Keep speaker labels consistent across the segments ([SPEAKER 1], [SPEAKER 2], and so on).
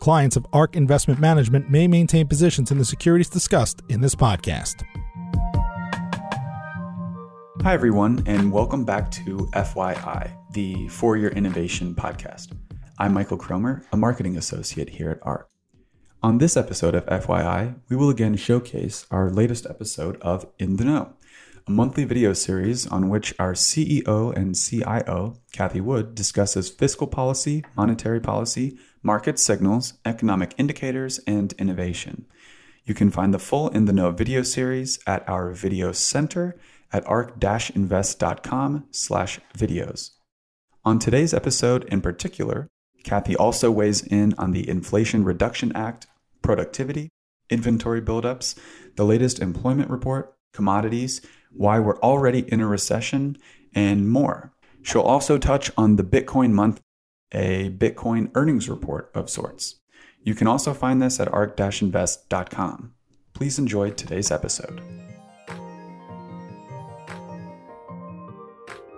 [SPEAKER 1] Clients of ARK Investment Management may maintain positions in the securities discussed in this podcast.
[SPEAKER 2] Hi, everyone, and welcome back to FYI, the For Your Innovation Podcast. I'm Michael Cromer, a marketing associate here at ARK. On this episode of FYI, we will again showcase our latest episode of In the Know, a monthly video series on which our CEO and CIO, Cathie Wood, discusses fiscal policy, monetary policy, market signals, economic indicators, and innovation. You can find the full In the Know video series at our video center at ark-invest.com slash videos. On today's episode in particular, Cathie also weighs in on the Inflation Reduction Act, productivity, inventory buildups, the latest employment report, commodities, why we're already in a recession, and more. She'll also touch on the Bitcoin month, a Bitcoin earnings report of sorts. You can also find this at ark-invest.com. Please enjoy today's episode.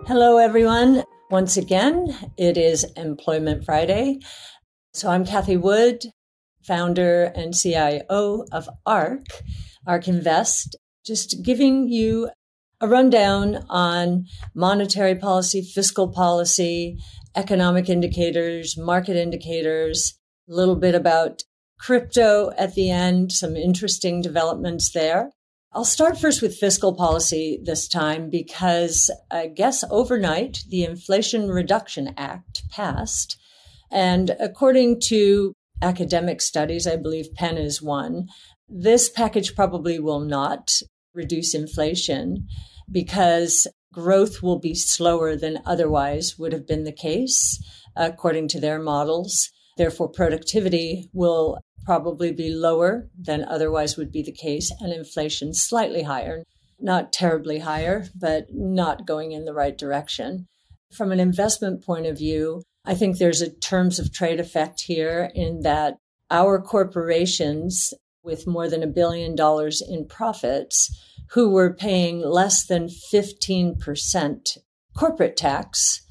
[SPEAKER 3] Hello, everyone. Once again, it is Employment Friday. So I'm Cathie Wood, founder and CIO of ARC, ARK Invest, just giving you a rundown on monetary policy, fiscal policy, economic indicators, market indicators, a little bit about crypto at the end, some interesting developments there. I'll start first with fiscal policy this time because I guess overnight the Inflation Reduction Act passed. And according to academic studies, I believe Penn is one, this package probably will not reduce inflation because growth will be slower than otherwise would have been the case, according to their models. Therefore, productivity will probably be lower than otherwise would be the case, and inflation slightly higher. Not terribly higher, but not going in the right direction. From an investment point of view, I think there's a terms of trade effect here in that our corporations with more than a billion dollars in profits who were paying less than 15% corporate tax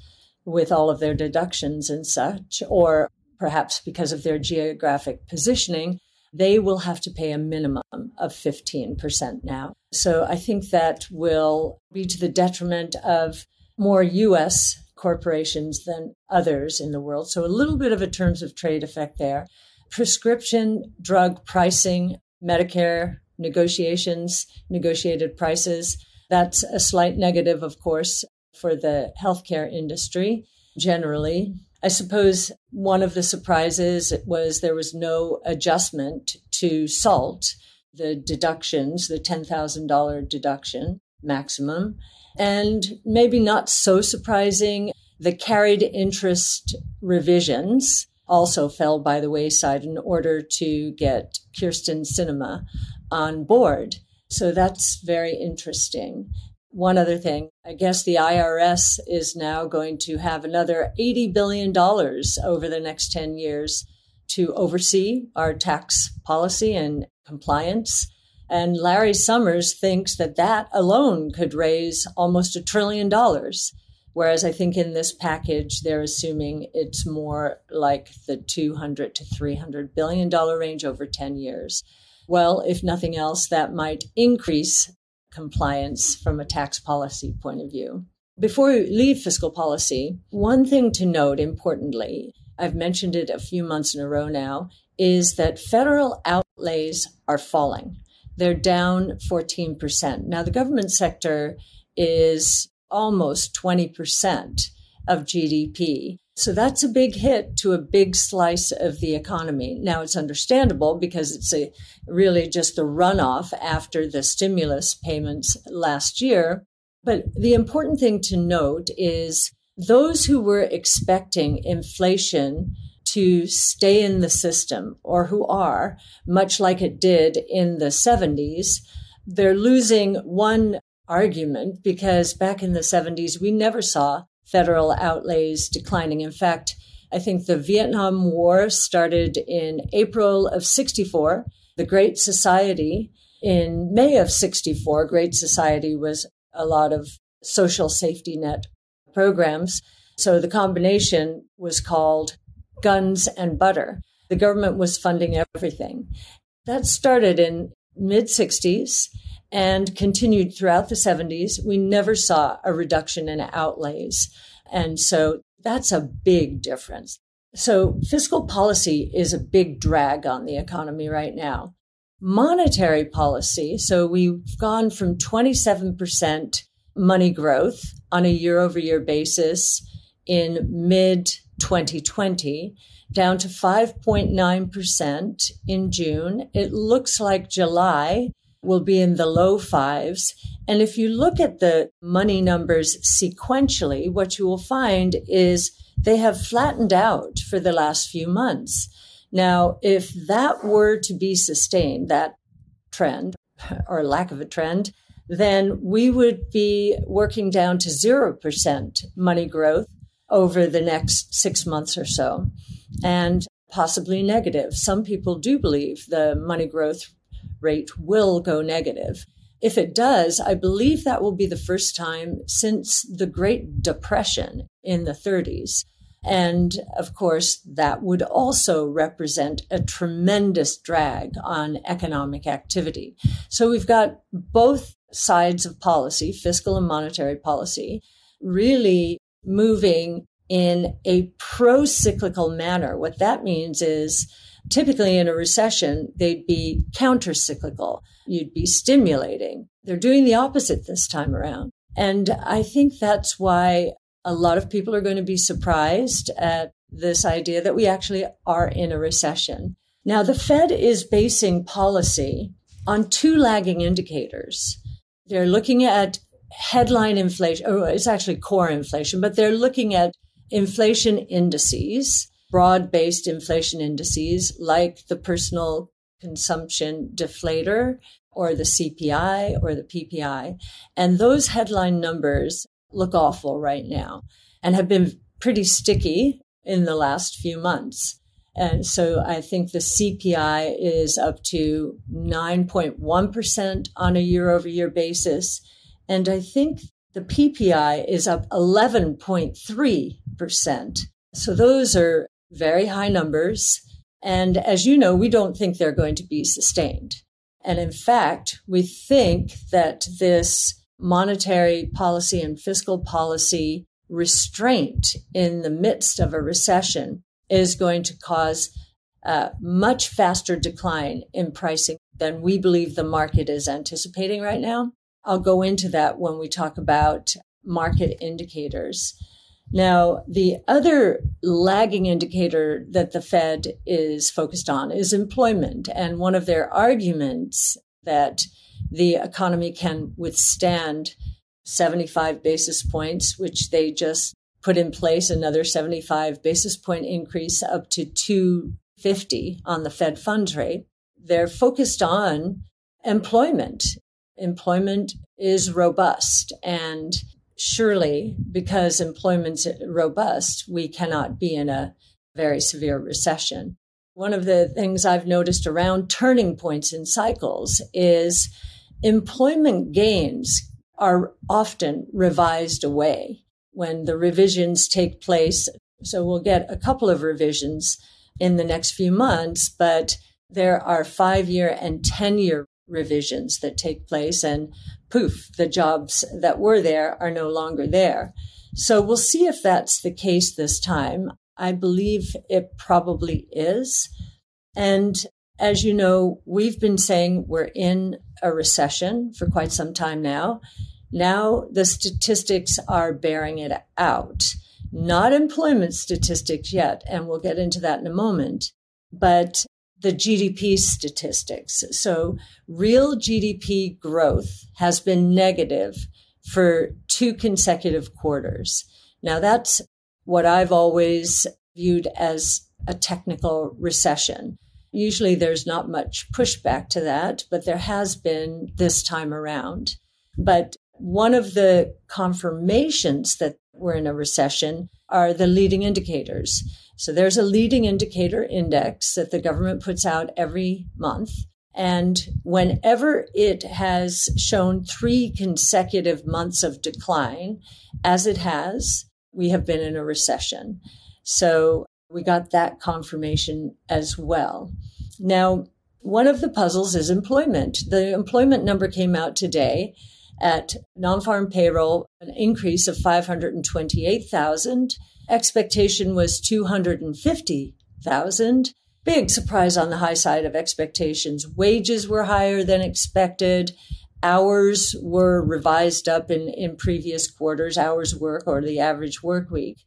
[SPEAKER 3] with all of their deductions and such, or perhaps because of their geographic positioning, they will have to pay a minimum of 15% now. So I think that will be to the detriment of more US corporations than others in the world. So a little bit of a terms of trade effect there. Prescription drug pricing, Medicare negotiations, negotiated prices. That's a slight negative, of course, for the healthcare industry generally. I suppose one of the surprises was there was no adjustment to SALT, the deductions, the $10,000 deduction maximum. And maybe not so surprising, the carried interest revisions also fell by the wayside in order to get Kyrsten Sinema on board. So that's very interesting. One other thing, I guess the IRS is now going to have another $80 billion over the next 10 years to oversee our tax policy and compliance. And Larry Summers thinks that that alone could raise almost a trillion dollars. Whereas I think in this package, they're assuming it's more like the 200 to 300 billion dollar range over 10 years. Well, if nothing else, that might increase compliance from a tax policy point of view. Before we leave fiscal policy, one thing to note importantly, I've mentioned it a few months in a row now, is that federal outlays are falling. They're down 14%. Now, the government sector is almost 20% of GDP. So that's a big hit to a big slice of the economy. Now it's understandable because it's a really just a runoff after the stimulus payments last year. But the important thing to note is those who were expecting inflation to stay in the system or who are, much like it did in the 70s, they're losing one argument because back in the 70s, we never saw federal outlays declining. In fact, I think the Vietnam War started in April of 64. The Great Society in May of 64, Great Society was a lot of social safety net programs. So the combination was called guns and butter. The government was funding everything. That started in mid 60s and continued throughout the 70s. We never saw a reduction in outlays. And so that's a big difference. So fiscal policy is a big drag on the economy right now. Monetary policy. So we've gone from 27% money growth on a year over year basis in mid 2020 down to 5.9% in June. It looks like July will be in the low fives. And if you look at the money numbers sequentially, what you will find is they have flattened out for the last few months. Now, if that were to be sustained, that trend or lack of a trend, then we would be working down to 0% money growth over the next six months or so and possibly negative. Some people do believe the money growth rate will go negative. If it does, I believe that will be the first time since the Great Depression in the 30s. And of course, that would also represent a tremendous drag on economic activity. So we've got both sides of policy, fiscal and monetary policy, really moving in a pro cyclical manner. What that means is typically in a recession, they'd be counter cyclical. You'd be stimulating. They're doing the opposite this time around. And I think that's why a lot of people are going to be surprised at this idea that we actually are in a recession. Now, the Fed is basing policy on two lagging indicators. They're looking at headline inflation, or it's actually core inflation, but they're looking at inflation indices, broad based inflation indices like the personal consumption deflator or the CPI or the PPI. And those headline numbers look awful right now and have been pretty sticky in the last few months. And so I think the CPI is up to 9.1% on a year over year basis. And I think the PPI is up 11.3%. So those are very high numbers. And as you know, we don't think they're going to be sustained. And in fact, we think that this monetary policy and fiscal policy restraint in the midst of a recession is going to cause a much faster decline in pricing than we believe the market is anticipating right now. I'll go into that when we talk about market indicators. Now, the other lagging indicator that the Fed is focused on is employment. And one of their arguments that the economy can withstand 75 basis points, which they just put in place another 75 basis point increase up to 250 on the Fed funds rate. They're focused on employment. Employment is robust and surely because employment's robust, we cannot be in a very severe recession. One of the things I've noticed around turning points in cycles is employment gains are often revised away when the revisions take place. So we'll get a couple of revisions in the next few months, but there are five year and 10 year revisions that take place and poof, the jobs that were there are no longer there. So we'll see if that's the case this time. I believe it probably is. And as you know, we've been saying we're in a recession for quite some time now. Now the statistics are bearing it out. not employment statistics yet, and we'll get into that in a moment, but the GDP statistics. So real GDP growth has been negative for two consecutive quarters. Now that's what I've always viewed as a technical recession. Usually there's not much pushback to that, but there has been this time around. But one of the confirmations that we're in a recession are the leading indicators. So there's a leading indicator index that the government puts out every month. And whenever it has shown three consecutive months of decline, as it has, we have been in a recession. So we got that confirmation as well. Now, one of the puzzles is employment. The employment number came out today at non-farm payroll, an increase of 528,000. Expectation was 250,000. Big surprise on the high side of expectations. Wages were higher than expected. Hours were revised up in, in previous quarters, hours work or the average work week.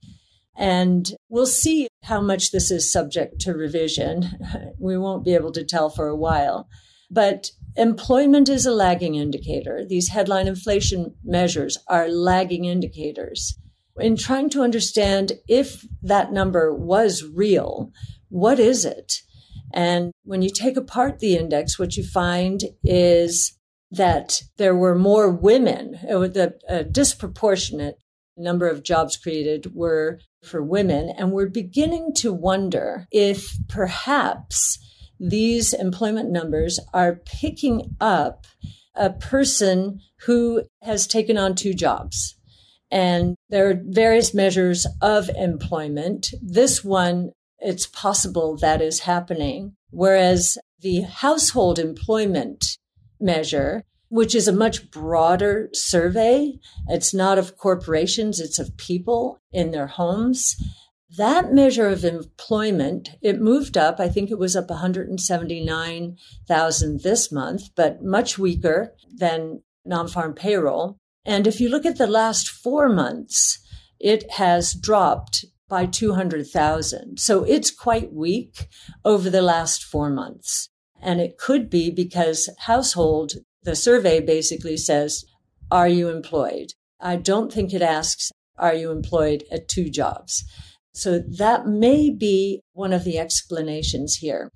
[SPEAKER 3] And we'll see how much this is subject to revision. We won't be able to tell for a while. But employment is a lagging indicator. These headline inflation measures are lagging indicators. In trying to understand if that number was real, what is it? And when you take apart the index, what you find is that there were more women, the a disproportionate number of jobs created were for women. And we're beginning to wonder if perhaps these employment numbers are picking up a person who has taken on two jobs. And there are various measures of employment. This one, it's possible that is happening. Whereas the household employment measure which is a much broader survey. It's not of corporations, it's of people in their homes. That measure of employment, it moved up. I think it was up 179,000 this month, but much weaker than non-farm payroll. And if you look at the last four months, it has dropped by 200,000. So it's quite weak over the last four months. And it could be because household the survey basically says, Are you employed? I don't think it asks, Are you employed at two jobs? So that may be one of the explanations here.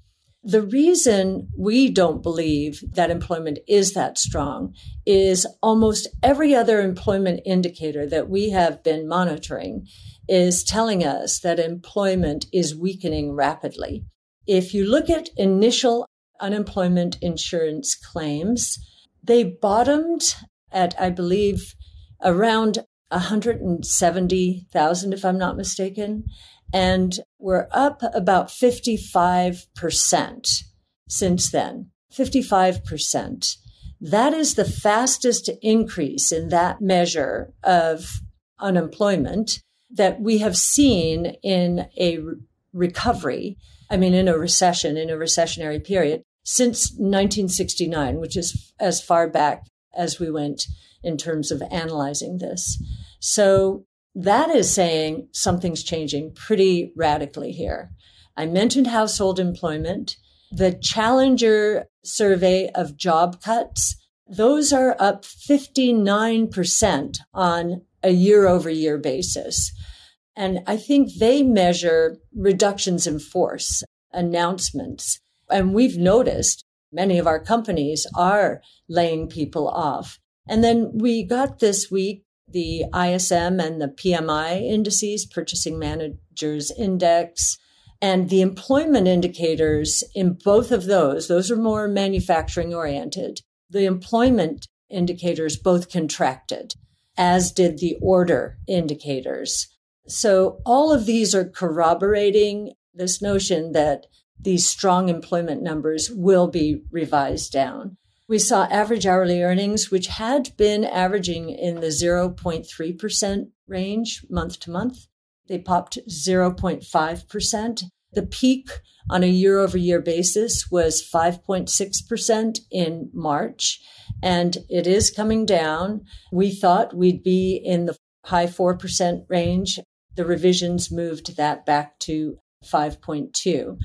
[SPEAKER 3] The reason we don't believe that employment is that strong is almost every other employment indicator that we have been monitoring is telling us that employment is weakening rapidly. If you look at initial unemployment insurance claims, they bottomed at, I believe, around 170,000, if I'm not mistaken, and we're up about 55% since then. 55%. That is the fastest increase in that measure of unemployment that we have seen in a recovery. I mean, in a recession, in a recessionary period since 1969, which is as far back as we went in terms of analyzing this. So that is saying something's changing pretty radically here. I mentioned household employment. The Challenger survey of job cuts, those are up 59% on a year over year basis. And I think they measure reductions in force, announcements. And we've noticed many of our companies are laying people off. And then we got this week the ISM and the PMI indices, Purchasing Managers Index, and the employment indicators in both of those, those are more manufacturing oriented. The employment indicators both contracted, as did the order indicators. So all of these are corroborating this notion that these strong employment numbers will be revised down. We saw average hourly earnings, which had been averaging in the 0.3% range month to month. They popped 0.5%. The peak on a year over year basis was 5.6% in March, and it is coming down. We thought we'd be in the high 4% range the revisions moved that back to 5.2.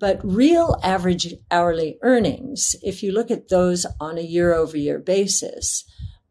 [SPEAKER 3] But real average hourly earnings, if you look at those on a year over year basis,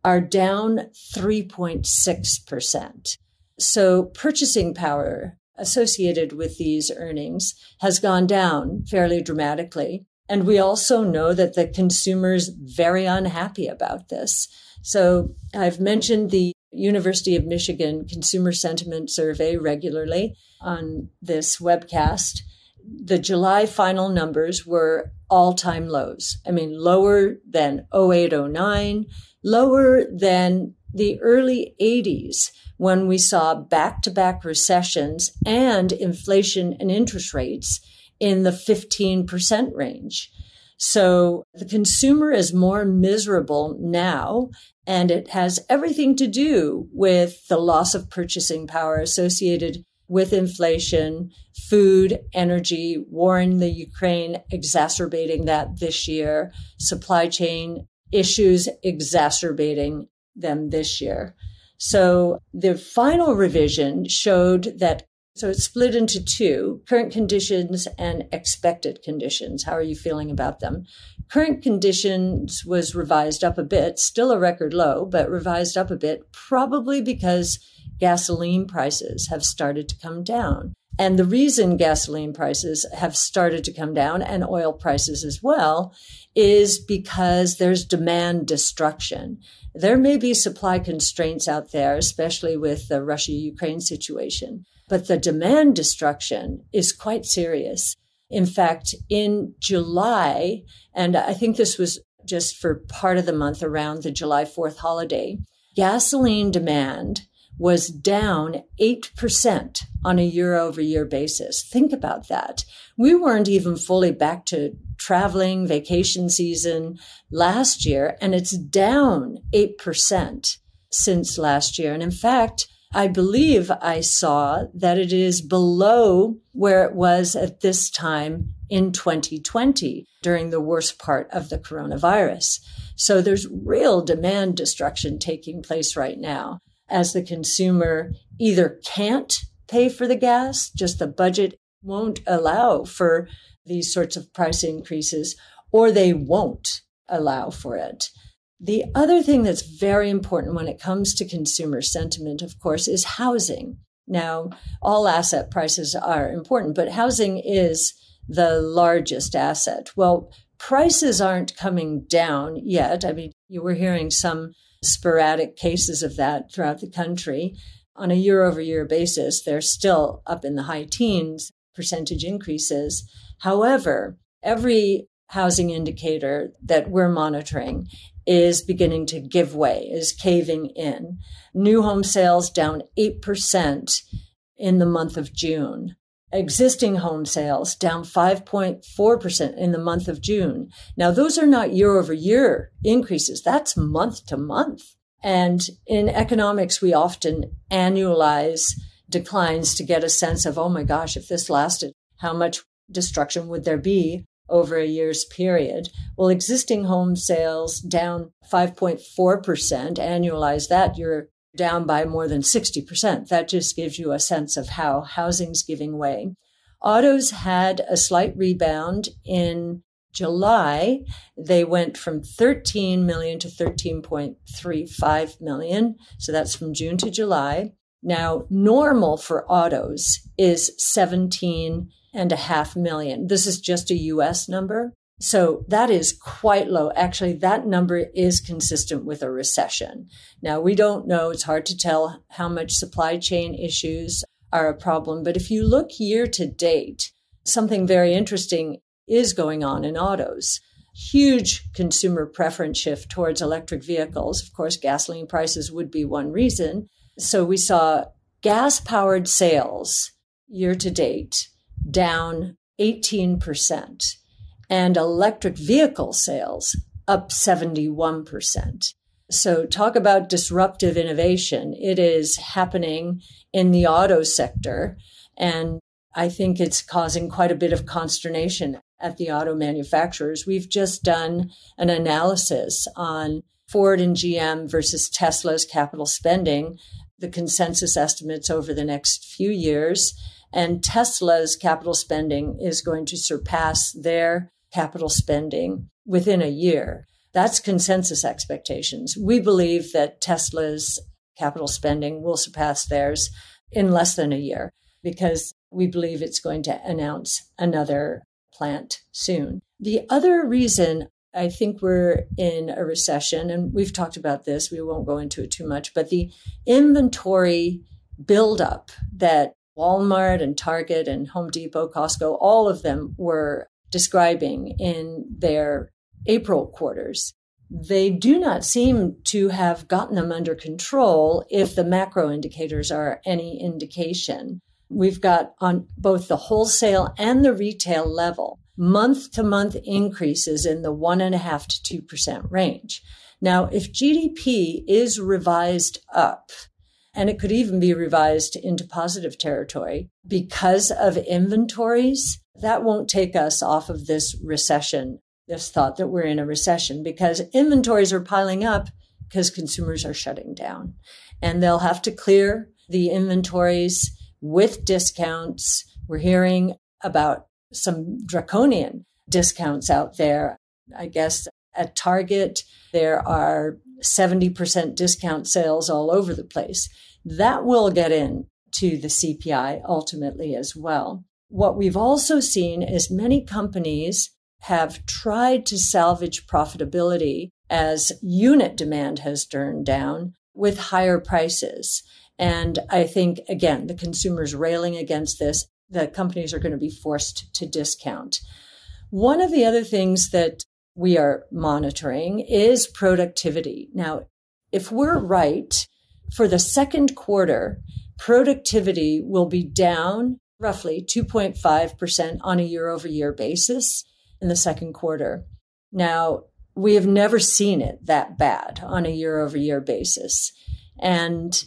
[SPEAKER 3] are down 3.6%. So purchasing power associated with these earnings has gone down fairly dramatically. And we also know that the consumer's very unhappy about this. So I've mentioned the University of Michigan Consumer Sentiment Survey regularly on this webcast. The July final numbers were all time lows. I mean, lower than 0809, lower than the early 80s when we saw back to back recessions and inflation and interest rates in the 15% range. So the consumer is more miserable now, and it has everything to do with the loss of purchasing power associated with inflation, food, energy, war in the Ukraine exacerbating that this year, supply chain issues exacerbating them this year. So the final revision showed that so it's split into two current conditions and expected conditions. How are you feeling about them? Current conditions was revised up a bit, still a record low, but revised up a bit, probably because gasoline prices have started to come down. And the reason gasoline prices have started to come down and oil prices as well is because there's demand destruction. There may be supply constraints out there, especially with the Russia Ukraine situation, but the demand destruction is quite serious. In fact, in July, and I think this was just for part of the month around the July 4th holiday, gasoline demand was down 8% on a year over year basis. Think about that. We weren't even fully back to traveling vacation season last year, and it's down 8% since last year. And in fact, I believe I saw that it is below where it was at this time in 2020 during the worst part of the coronavirus. So there's real demand destruction taking place right now as the consumer either can't pay for the gas, just the budget won't allow for these sorts of price increases, or they won't allow for it. The other thing that's very important when it comes to consumer sentiment, of course, is housing. Now, all asset prices are important, but housing is the largest asset. Well, prices aren't coming down yet. I mean, you were hearing some sporadic cases of that throughout the country. On a year over year basis, they're still up in the high teens percentage increases. However, every housing indicator that we're monitoring is beginning to give way, is caving in. New home sales down 8% in the month of June existing home sales down 5.4% in the month of June. Now, those are not year over year increases. That's month to month. And in economics, we often annualize declines to get a sense of, oh my gosh, if this lasted, how much destruction would there be over a year's period? Well, existing home sales down 5.4%, annualize that, you're down by more than 60%. That just gives you a sense of how housing's giving way. Autos had a slight rebound in July. They went from 13 million to 13.35 million. So that's from June to July. Now, normal for autos is 17 and a half million. This is just a US number. So that is quite low. Actually, that number is consistent with a recession. Now, we don't know. It's hard to tell how much supply chain issues are a problem. But if you look year to date, something very interesting is going on in autos. Huge consumer preference shift towards electric vehicles. Of course, gasoline prices would be one reason. So we saw gas powered sales year to date down 18% and electric vehicle sales up 71%. So, talk about disruptive innovation. It is happening in the auto sector. And I think it's causing quite a bit of consternation at the auto manufacturers. We've just done an analysis on Ford and GM versus Tesla's capital spending the consensus estimates over the next few years. And Tesla's capital spending is going to surpass their capital spending within a year. That's consensus expectations. We believe that Tesla's capital spending will surpass theirs in less than a year because we believe it's going to announce another plant soon. The other reason I think we're in a recession, and we've talked about this, we won't go into it too much, but the inventory buildup that Walmart and Target and Home Depot, Costco, all of them were describing in their April quarters. They do not seem to have gotten them under control if the macro indicators are any indication. We've got on both the wholesale and the retail level month to month increases in the one and a half to two percent range. Now, if GDP is revised up, and it could even be revised into positive territory because of inventories, that won't take us off of this recession, this thought that we're in a recession, because inventories are piling up because consumers are shutting down. And they'll have to clear the inventories with discounts. We're hearing about some draconian discounts out there. I guess at Target, there are 70% discount sales all over the place. That will get in to the CPI ultimately as well. What we've also seen is many companies have tried to salvage profitability as unit demand has turned down with higher prices. And I think, again, the consumers railing against this, the companies are going to be forced to discount. One of the other things that we are monitoring is productivity. Now, if we're right, for the second quarter, productivity will be down roughly 2.5% on a year over year basis in the second quarter. Now, we have never seen it that bad on a year over year basis. And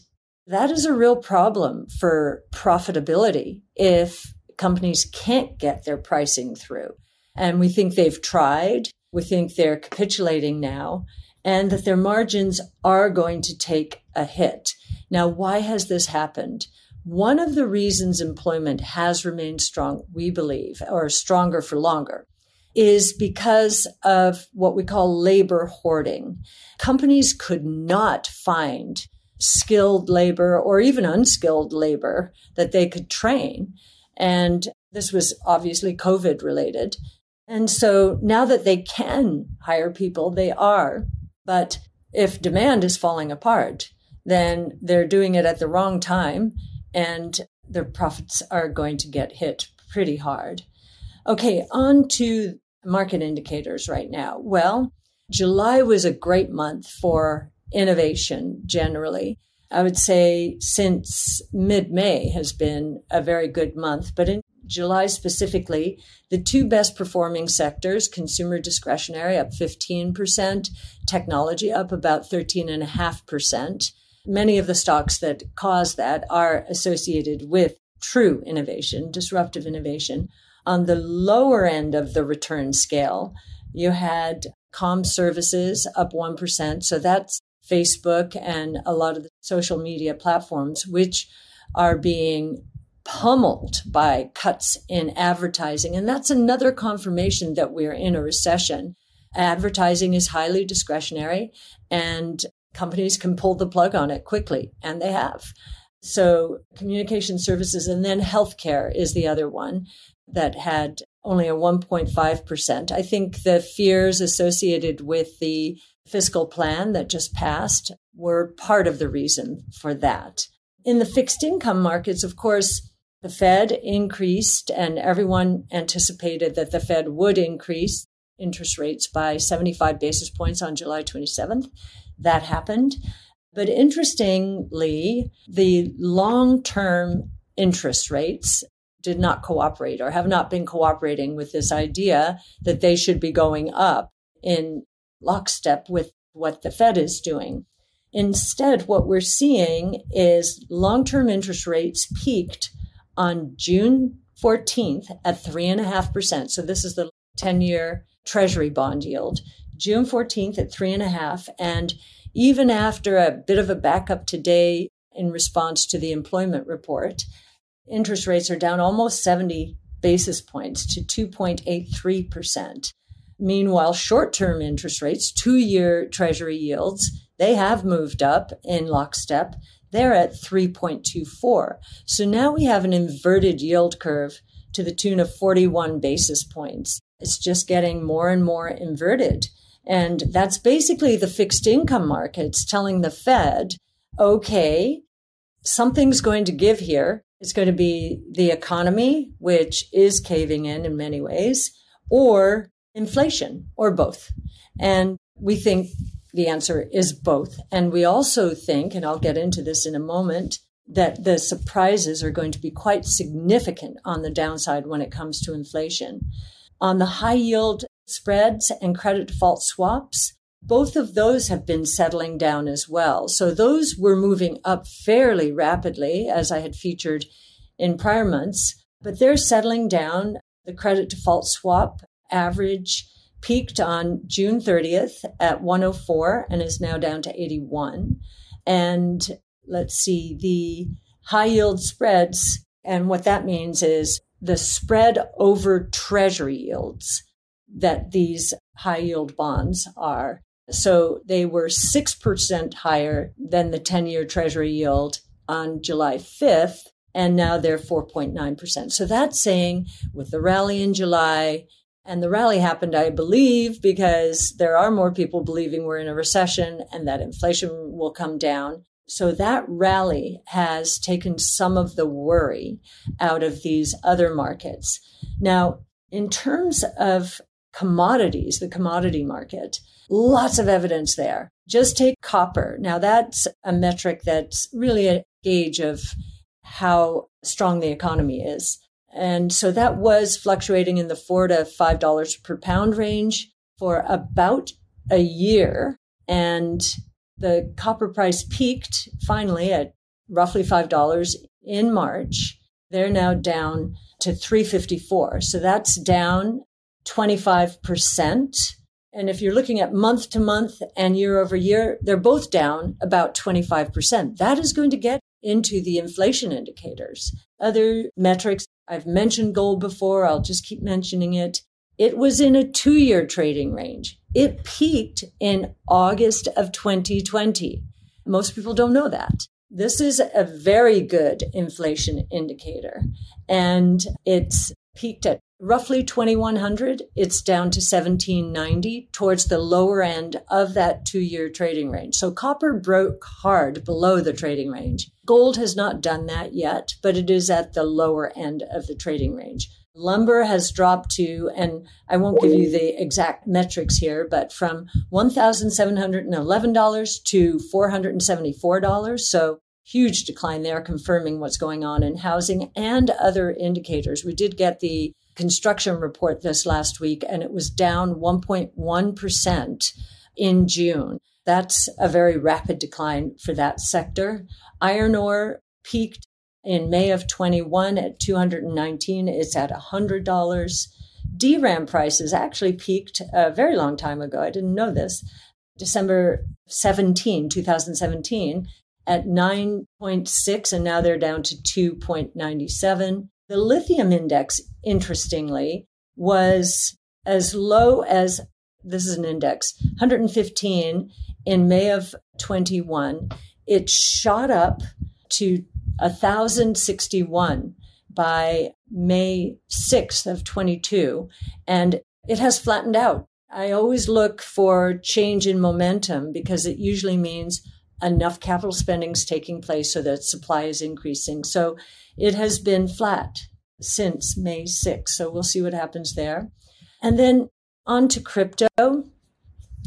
[SPEAKER 3] that is a real problem for profitability if companies can't get their pricing through. And we think they've tried. We think they're capitulating now and that their margins are going to take a hit. Now, why has this happened? One of the reasons employment has remained strong, we believe, or stronger for longer, is because of what we call labor hoarding. Companies could not find skilled labor or even unskilled labor that they could train. And this was obviously COVID related. And so now that they can hire people, they are. But if demand is falling apart, then they're doing it at the wrong time and their profits are going to get hit pretty hard. Okay, on to market indicators right now. Well, July was a great month for innovation generally. I would say since mid May has been a very good month, but in July specifically, the two best performing sectors, consumer discretionary up 15%, technology up about 13.5%. Many of the stocks that cause that are associated with true innovation, disruptive innovation. On the lower end of the return scale, you had com services up 1%. So that's Facebook and a lot of the social media platforms, which are being pummeled by cuts in advertising. And that's another confirmation that we're in a recession. Advertising is highly discretionary and companies can pull the plug on it quickly, and they have. So, communication services and then healthcare is the other one that had only a 1.5%. I think the fears associated with the fiscal plan that just passed were part of the reason for that. In the fixed income markets, of course, the Fed increased, and everyone anticipated that the Fed would increase interest rates by 75 basis points on July 27th. That happened. But interestingly, the long term interest rates did not cooperate or have not been cooperating with this idea that they should be going up in lockstep with what the Fed is doing. Instead, what we're seeing is long term interest rates peaked on June 14th at 3.5%. So this is the 10 year Treasury bond yield. June 14th at 3.5. And even after a bit of a backup today, in response to the employment report. Interest rates are down almost 70 basis points to 2.83%. Meanwhile, short term interest rates, two year treasury yields, they have moved up in lockstep. They're at 3.24. So now we have an inverted yield curve to the tune of 41 basis points. It's just getting more and more inverted. And that's basically the fixed income markets telling the Fed, okay, something's going to give here. It's going to be the economy, which is caving in in many ways, or inflation, or both. And we think the answer is both. And we also think, and I'll get into this in a moment, that the surprises are going to be quite significant on the downside when it comes to inflation. On the high yield spreads and credit default swaps, both of those have been settling down as well. So those were moving up fairly rapidly, as I had featured in prior months, but they're settling down. The credit default swap average peaked on June 30th at 104 and is now down to 81. And let's see, the high yield spreads, and what that means is the spread over treasury yields that these high yield bonds are. So they were 6% higher than the 10 year treasury yield on July 5th, and now they're 4.9%. So that's saying with the rally in July, and the rally happened, I believe, because there are more people believing we're in a recession and that inflation will come down. So that rally has taken some of the worry out of these other markets. Now, in terms of commodities, the commodity market, lots of evidence there. Just take copper. Now, that's a metric that's really a gauge of how strong the economy is. And so that was fluctuating in the four to five dollars per pound range for about a year. And the copper price peaked finally at roughly five dollars in March. They're now down to 354. So that's down 25%. And if you're looking at month to month and year over year, they're both down about 25%. That is going to get into the inflation indicators. Other metrics, I've mentioned gold before, I'll just keep mentioning it. It was in a two year trading range. It peaked in August of 2020. Most people don't know that. This is a very good inflation indicator. And it's peaked at roughly 2100 it's down to 1790 towards the lower end of that two year trading range so copper broke hard below the trading range gold has not done that yet but it is at the lower end of the trading range. Lumber has dropped to and i won't give you the exact metrics here but from $1711 to $474 so huge decline there confirming what's going on in housing and other indicators. We did get the construction report this last week, and it was down 1.1% in June. That's a very rapid decline for that sector. Iron ore peaked in May of 21 at 219. It's at $100. DRAM prices actually peaked a very long time ago. I didn't know this. December 17, 2017, at 9.6, and now they're down to 2.97. The lithium index, interestingly, was as low as this is an index 115 in May of 21. It shot up to 1061 by May 6th of 22 and it has flattened out. I always look for change in momentum because it usually means enough capital spending is taking place so that supply is increasing. So it has been flat since May 6th. So we'll see what happens there. And then on to crypto.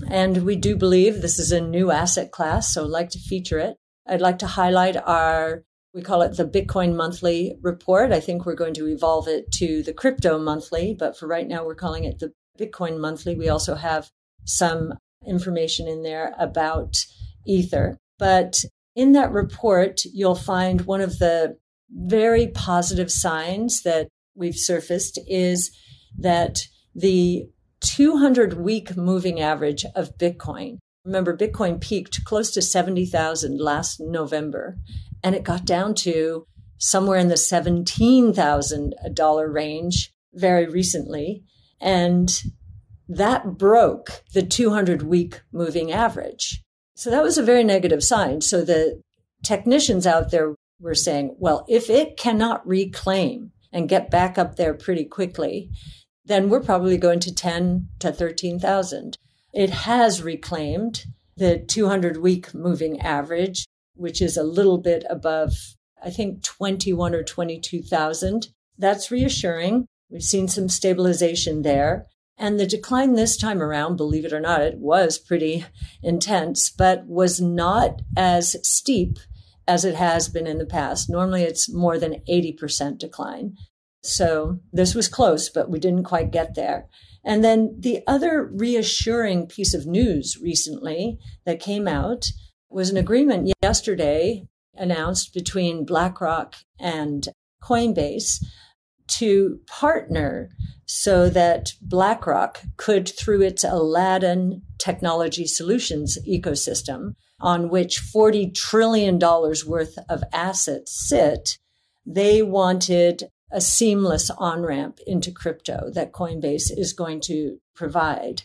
[SPEAKER 3] And we do believe this is a new asset class, so I'd like to feature it. I'd like to highlight our, we call it the Bitcoin monthly report. I think we're going to evolve it to the crypto monthly, but for right now, we're calling it the Bitcoin monthly. We also have some information in there about Ether. But in that report, you'll find one of the very positive signs that we've surfaced is that the 200 week moving average of Bitcoin Remember, Bitcoin peaked close to 70,000 last November, and it got down to somewhere in the $17,000 range very recently. And that broke the 200 week moving average. So that was a very negative sign. So the technicians out there were saying, well, if it cannot reclaim and get back up there pretty quickly, then we're probably going to 10 to 13,000. It has reclaimed the 200 week moving average, which is a little bit above, I think, 21 or 22,000. That's reassuring. We've seen some stabilization there. And the decline this time around, believe it or not, it was pretty intense, but was not as steep as it has been in the past. Normally it's more than 80% decline. So this was close, but we didn't quite get there. And then the other reassuring piece of news recently that came out was an agreement yesterday announced between BlackRock and Coinbase to partner so that BlackRock could, through its Aladdin Technology Solutions ecosystem, on which $40 trillion worth of assets sit, they wanted a seamless on ramp into crypto that Coinbase is going to provide.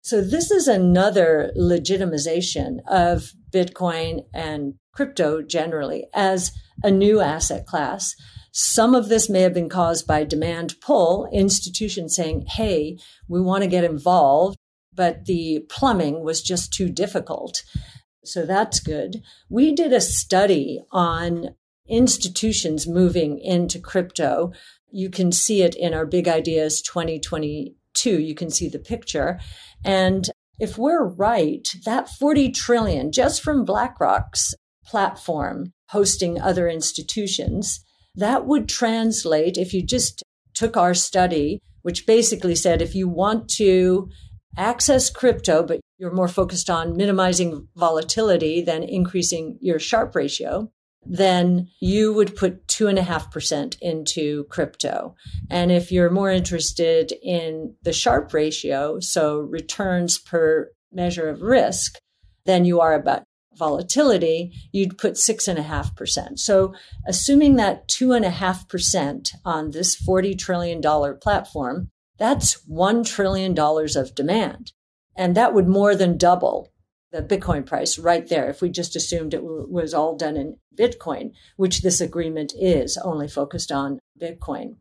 [SPEAKER 3] So, this is another legitimization of Bitcoin and crypto generally as a new asset class. Some of this may have been caused by demand pull, institutions saying, hey, we want to get involved, but the plumbing was just too difficult. So that's good. We did a study on institutions moving into crypto. You can see it in our Big Ideas 2022. You can see the picture. And if we're right, that 40 trillion just from BlackRock's platform hosting other institutions, that would translate if you just took our study, which basically said if you want to access crypto, but you're more focused on minimizing volatility than increasing your Sharpe ratio, then you would put 2.5% into crypto. And if you're more interested in the Sharpe ratio, so returns per measure of risk, than you are about volatility, you'd put 6.5%. So assuming that 2.5% on this $40 trillion platform, that's $1 trillion of demand. And that would more than double the Bitcoin price right there if we just assumed it w- was all done in Bitcoin, which this agreement is only focused on Bitcoin.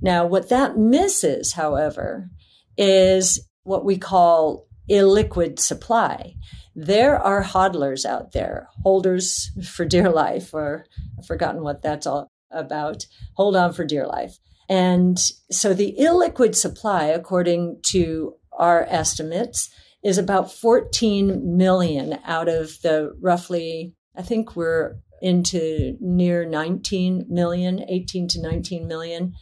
[SPEAKER 3] Now, what that misses, however, is what we call illiquid supply. There are hodlers out there, holders for dear life, or I've forgotten what that's all about. Hold on for dear life. And so the illiquid supply, according to our estimates, is about 14 million out of the roughly, I think we're into near 19 million, 18 to 19 million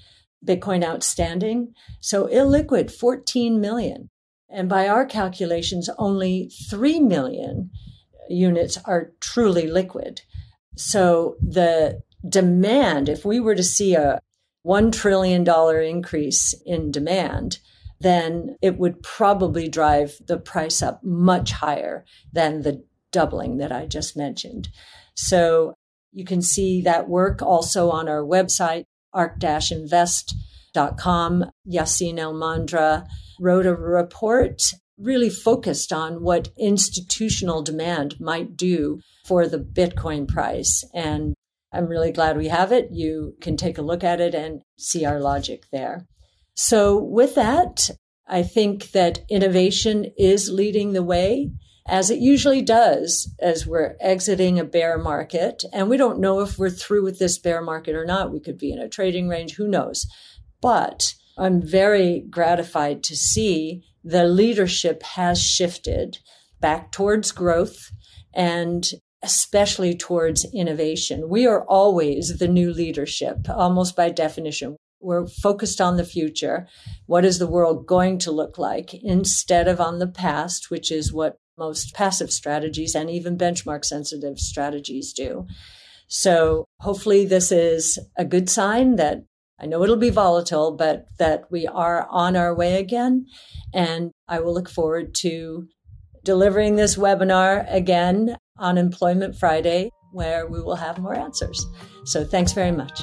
[SPEAKER 3] Bitcoin outstanding. So illiquid, 14 million. And by our calculations, only 3 million units are truly liquid. So the demand, if we were to see a $1 trillion increase in demand, then it would probably drive the price up much higher than the doubling that I just mentioned. So you can see that work also on our website, ark-invest.com. Yassine Elmandjra wrote a report really focused on what institutional demand might do for the Bitcoin price. And I'm really glad we have it. You can take a look at it and see our logic there. So with that, I think that innovation is leading the way as it usually does as we're exiting a bear market. And we don't know if we're through with this bear market or not. We could be in a trading range. Who knows? But I'm very gratified to see the leadership has shifted back towards growth and especially towards innovation. We are always the new leadership, almost by definition. We're focused on the future. What is the world going to look like instead of on the past, which is what most passive strategies and even benchmark sensitive strategies do. So hopefully this is a good sign that I know it'll be volatile, but that we are on our way again. And I will look forward to delivering this webinar again on Employment Friday, where we will have more answers. So thanks very much.